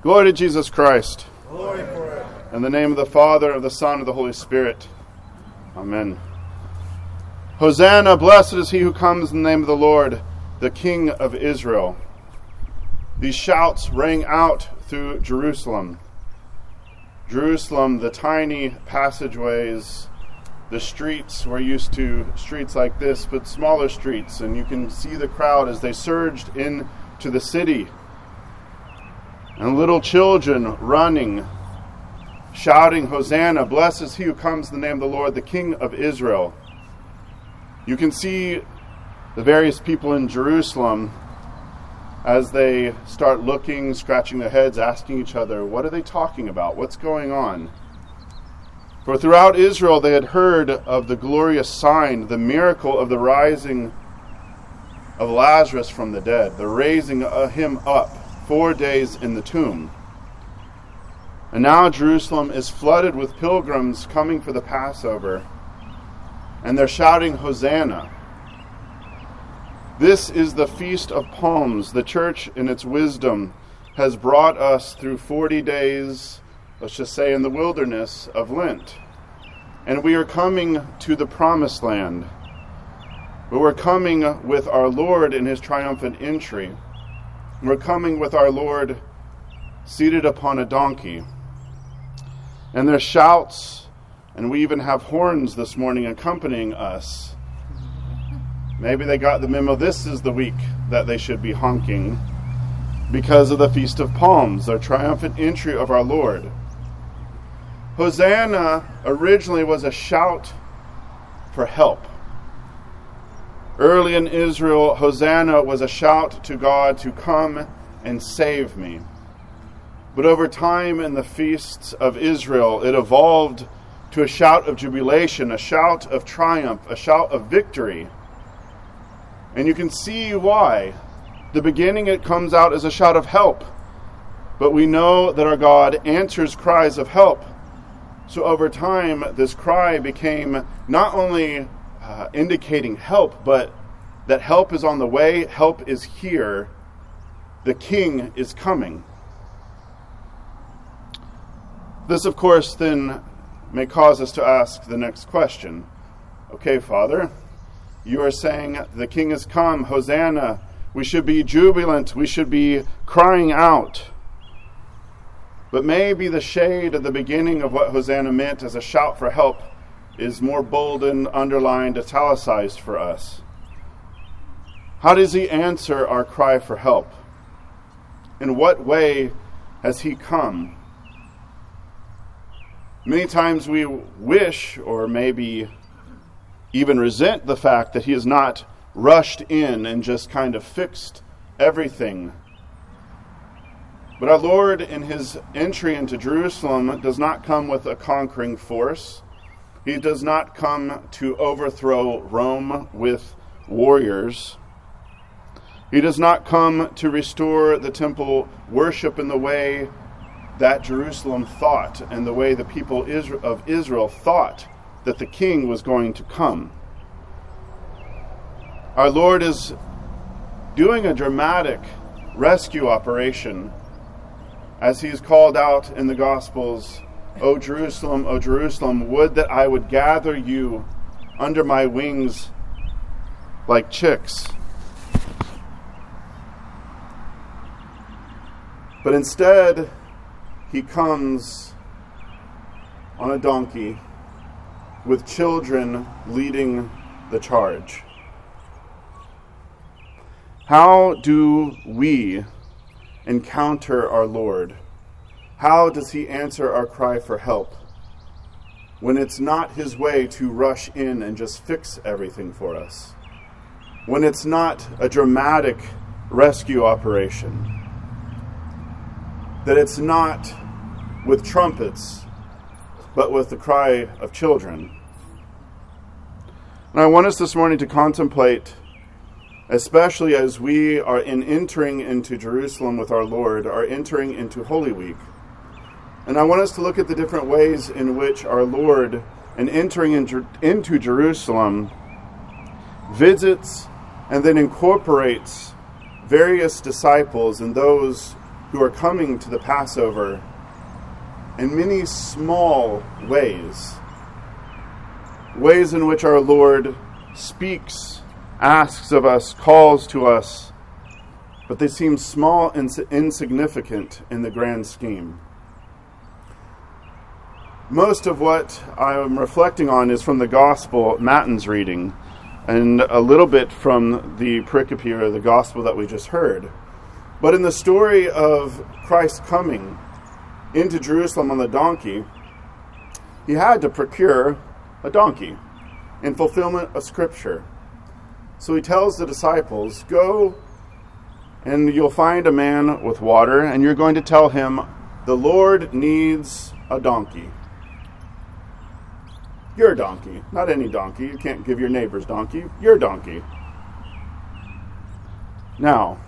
Glory to Jesus Christ. Glory for. In the name of the Father, of the Son, and of the Holy Spirit. Amen. Hosanna, blessed is he who comes in the name of the Lord, the King of Israel. These shouts rang out through Jerusalem. Jerusalem, the tiny passageways, the streets were used to streets like this, but smaller streets, and you can see the crowd as they surged into the city. And little children running, shouting, Hosanna, blessed is he who comes in the name of the Lord, the King of Israel. You can see the various people in Jerusalem as they start looking, scratching their heads, asking each other, What are they talking about? What's going on? For throughout Israel they had heard of the glorious sign, the miracle of the rising of Lazarus from the dead, the raising of him up four days in the tomb. And now Jerusalem is flooded with pilgrims coming for the Passover, and they're shouting, Hosanna. This is the Feast of Palms. The church, in its wisdom, has brought us through 40 days, let's just say, in the wilderness of Lent. And we are coming to the promised land. But we're coming with our Lord in his triumphant entry. We're coming with our Lord seated upon a donkey. And there's shouts, and we even have horns this morning accompanying us. Maybe they got the memo this is the week that they should be honking because of the Feast of Palms, the triumphant entry of our Lord. Hosanna originally was a shout for help. Early in Israel, Hosanna was a shout to God to come and save me. But over time in the feasts of Israel, it evolved to a shout of jubilation, a shout of triumph, a shout of victory. And you can see why. The beginning, it comes out as a shout of help. But we know that our God answers cries of help. So over time, this cry became not only uh, indicating help, but that help is on the way, help is here, the king is coming. This, of course, then may cause us to ask the next question Okay, Father, you are saying the king has come, Hosanna. We should be jubilant, we should be crying out. But maybe the shade at the beginning of what Hosanna meant as a shout for help is more bold and underlined, italicized for us. How does he answer our cry for help? In what way has he come? Many times we wish, or maybe even resent the fact that he has not rushed in and just kind of fixed everything. But our Lord, in his entry into Jerusalem, does not come with a conquering force. He does not come to overthrow Rome with warriors. He does not come to restore the temple worship in the way that Jerusalem thought and the way the people of Israel thought that the king was going to come. Our Lord is doing a dramatic rescue operation as he is called out in the Gospels O Jerusalem, O Jerusalem, would that I would gather you under my wings like chicks. But instead, he comes on a donkey with children leading the charge. How do we encounter our Lord? How does he answer our cry for help? When it's not his way to rush in and just fix everything for us. When it's not a dramatic rescue operation that it's not with trumpets, but with the cry of children. And I want us this morning to contemplate, especially as we are in entering into Jerusalem with our Lord, are entering into Holy Week. And I want us to look at the different ways in which our Lord, in entering into Jerusalem, visits and then incorporates various disciples and those who are coming to the Passover in many small ways. Ways in which our Lord speaks, asks of us, calls to us, but they seem small and insignificant in the grand scheme. Most of what I'm reflecting on is from the Gospel, Matins reading, and a little bit from the pericope or the Gospel that we just heard. But in the story of Christ coming into Jerusalem on the donkey, he had to procure a donkey in fulfillment of Scripture. So he tells the disciples, Go and you'll find a man with water, and you're going to tell him, The Lord needs a donkey. Your donkey, not any donkey. You can't give your neighbor's donkey, your donkey. Now,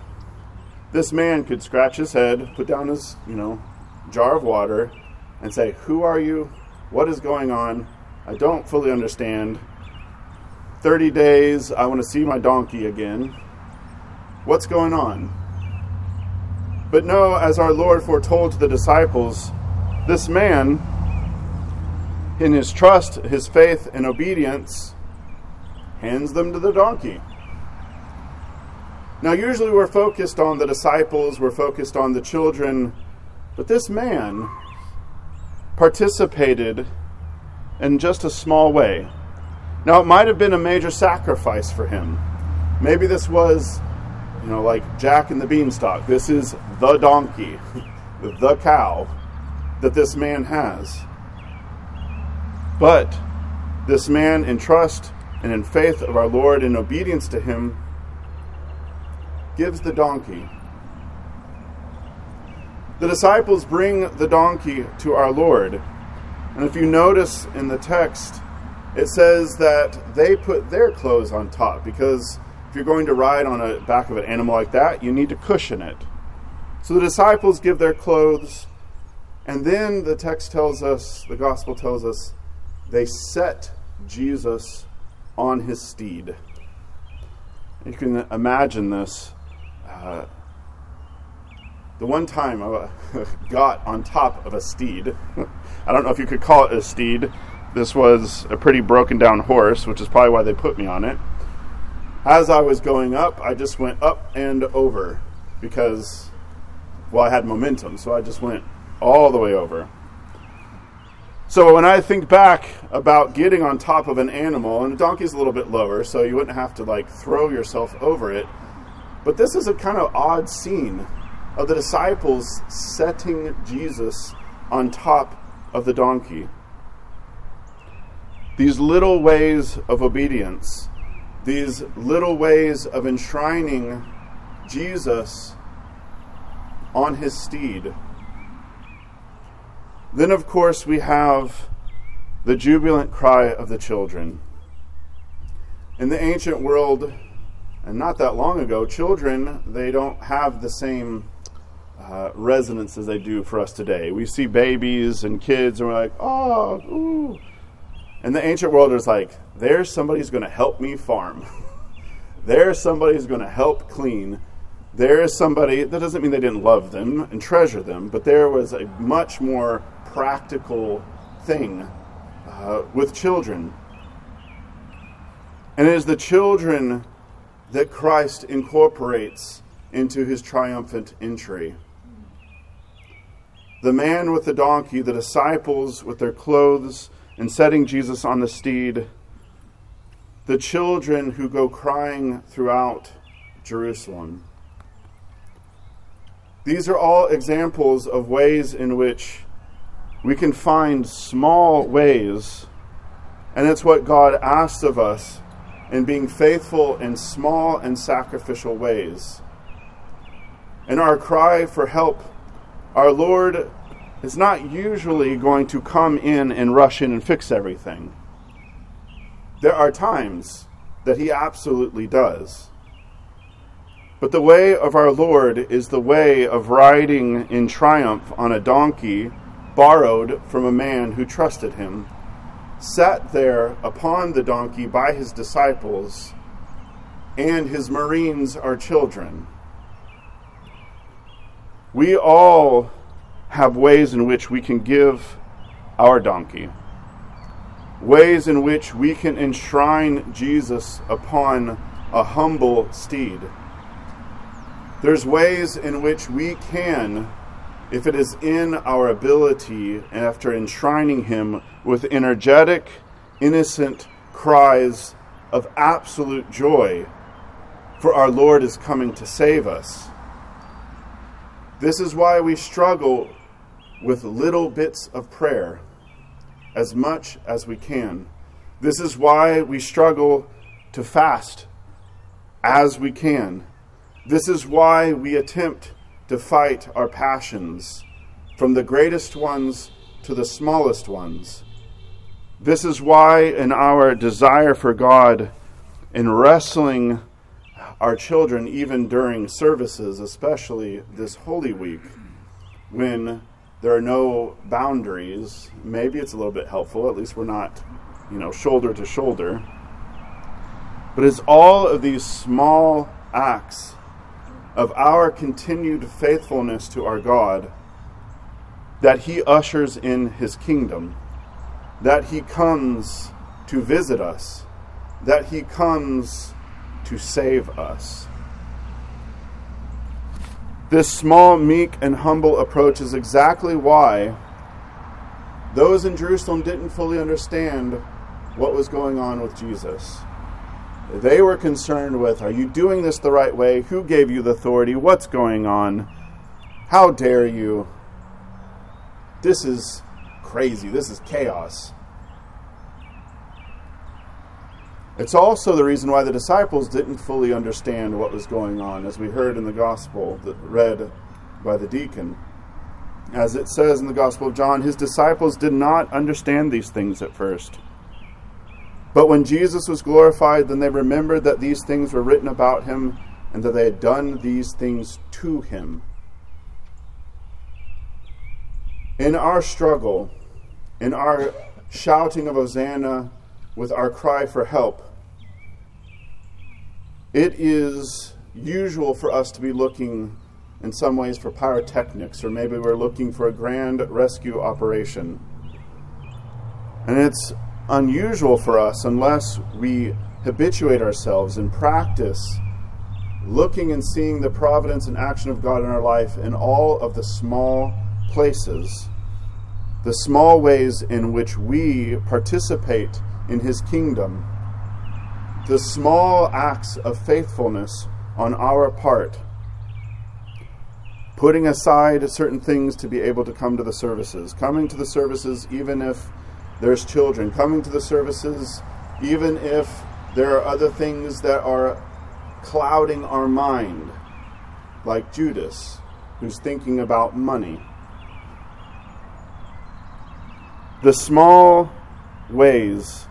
this man could scratch his head, put down his, you know, jar of water, and say, Who are you? What is going on? I don't fully understand. 30 days, I want to see my donkey again. What's going on? But no, as our Lord foretold to the disciples, this man, in his trust, his faith, and obedience, hands them to the donkey. Now, usually we're focused on the disciples, we're focused on the children, but this man participated in just a small way. Now, it might have been a major sacrifice for him. Maybe this was, you know, like Jack and the Beanstalk. This is the donkey, the cow that this man has. But this man, in trust and in faith of our Lord, in obedience to him, gives the donkey. The disciples bring the donkey to our Lord. And if you notice in the text, it says that they put their clothes on top because if you're going to ride on the back of an animal like that, you need to cushion it. So the disciples give their clothes, and then the text tells us, the gospel tells us, they set Jesus on his steed. You can imagine this uh, the one time I got on top of a steed, I don't know if you could call it a steed. This was a pretty broken down horse, which is probably why they put me on it. As I was going up, I just went up and over because, well, I had momentum, so I just went all the way over. So when I think back about getting on top of an animal, and a donkey's a little bit lower, so you wouldn't have to like throw yourself over it but this is a kind of odd scene of the disciples setting Jesus on top of the donkey. These little ways of obedience, these little ways of enshrining Jesus on his steed. Then, of course, we have the jubilant cry of the children. In the ancient world, and not that long ago, children, they don't have the same uh, resonance as they do for us today. We see babies and kids, and we're like, oh, ooh. And the ancient world is like, there's somebody who's going to help me farm. there's somebody who's going to help clean. There is somebody, that doesn't mean they didn't love them and treasure them, but there was a much more practical thing uh, with children. And it is the children that Christ incorporates into his triumphant entry. The man with the donkey, the disciples with their clothes and setting Jesus on the steed, the children who go crying throughout Jerusalem. These are all examples of ways in which we can find small ways, and it's what God asks of us in being faithful in small and sacrificial ways. In our cry for help, our Lord is not usually going to come in and rush in and fix everything. There are times that He absolutely does. But the way of our Lord is the way of riding in triumph on a donkey borrowed from a man who trusted Him sat there upon the donkey by his disciples, and his marines are children. We all have ways in which we can give our donkey, ways in which we can enshrine Jesus upon a humble steed. There's ways in which we can, if it is in our ability, after enshrining him with energetic, innocent cries of absolute joy, for our Lord is coming to save us. This is why we struggle with little bits of prayer as much as we can. This is why we struggle to fast as we can. This is why we attempt to fight our passions, from the greatest ones to the smallest ones. This is why, in our desire for God, in wrestling our children, even during services, especially this Holy Week, when there are no boundaries. Maybe it's a little bit helpful. At least we're not, you know, shoulder to shoulder. But it's all of these small acts of our continued faithfulness to our God that He ushers in His kingdom, that He comes to visit us, that He comes to save us. This small, meek, and humble approach is exactly why those in Jerusalem didn't fully understand what was going on with Jesus. They were concerned with are you doing this the right way? Who gave you the authority? What's going on? How dare you? This is crazy. This is chaos. It's also the reason why the disciples didn't fully understand what was going on, as we heard in the gospel that read by the deacon. As it says in the Gospel of John, his disciples did not understand these things at first. But when Jesus was glorified, then they remembered that these things were written about him and that they had done these things to him. In our struggle, in our shouting of Hosanna, with our cry for help, it is usual for us to be looking in some ways for pyrotechnics, or maybe we're looking for a grand rescue operation. And it's unusual for us unless we habituate ourselves and practice looking and seeing the providence and action of God in our life in all of the small places, the small ways in which we participate in His kingdom the small acts of faithfulness on our part, putting aside certain things to be able to come to the services, coming to the services even if there's children, coming to the services even if there are other things that are clouding our mind, like Judas, who's thinking about money. The small ways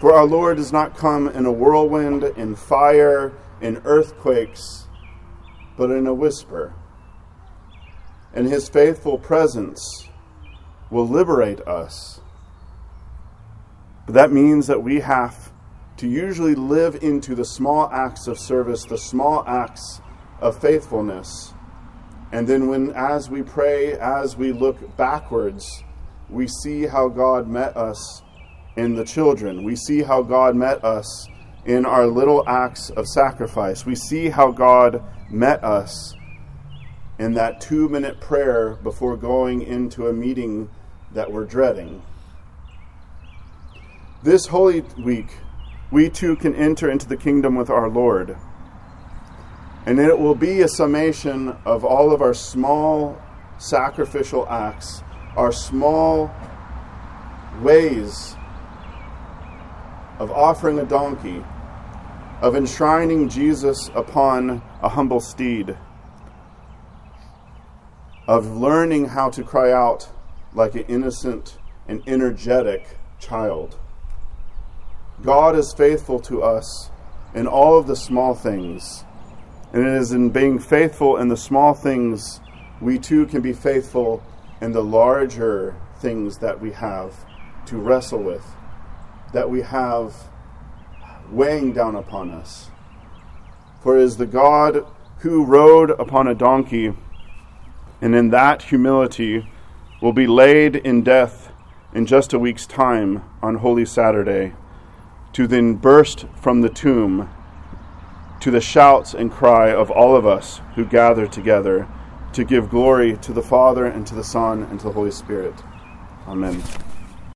for our Lord does not come in a whirlwind, in fire, in earthquakes, but in a whisper. And his faithful presence will liberate us. But that means that we have to usually live into the small acts of service, the small acts of faithfulness. And then, when as we pray, as we look backwards, we see how God met us in the children. We see how God met us in our little acts of sacrifice. We see how God met us in that two minute prayer before going into a meeting that we're dreading. This Holy Week, we too can enter into the kingdom with our Lord. And it will be a summation of all of our small sacrificial acts, our small ways of offering a donkey, of enshrining Jesus upon a humble steed, of learning how to cry out like an innocent and energetic child. God is faithful to us in all of the small things. And it is in being faithful in the small things we too can be faithful in the larger things that we have to wrestle with that we have weighing down upon us. For it is the God who rode upon a donkey, and in that humility will be laid in death in just a week's time on Holy Saturday, to then burst from the tomb to the shouts and cry of all of us who gather together to give glory to the Father and to the Son and to the Holy Spirit. Amen.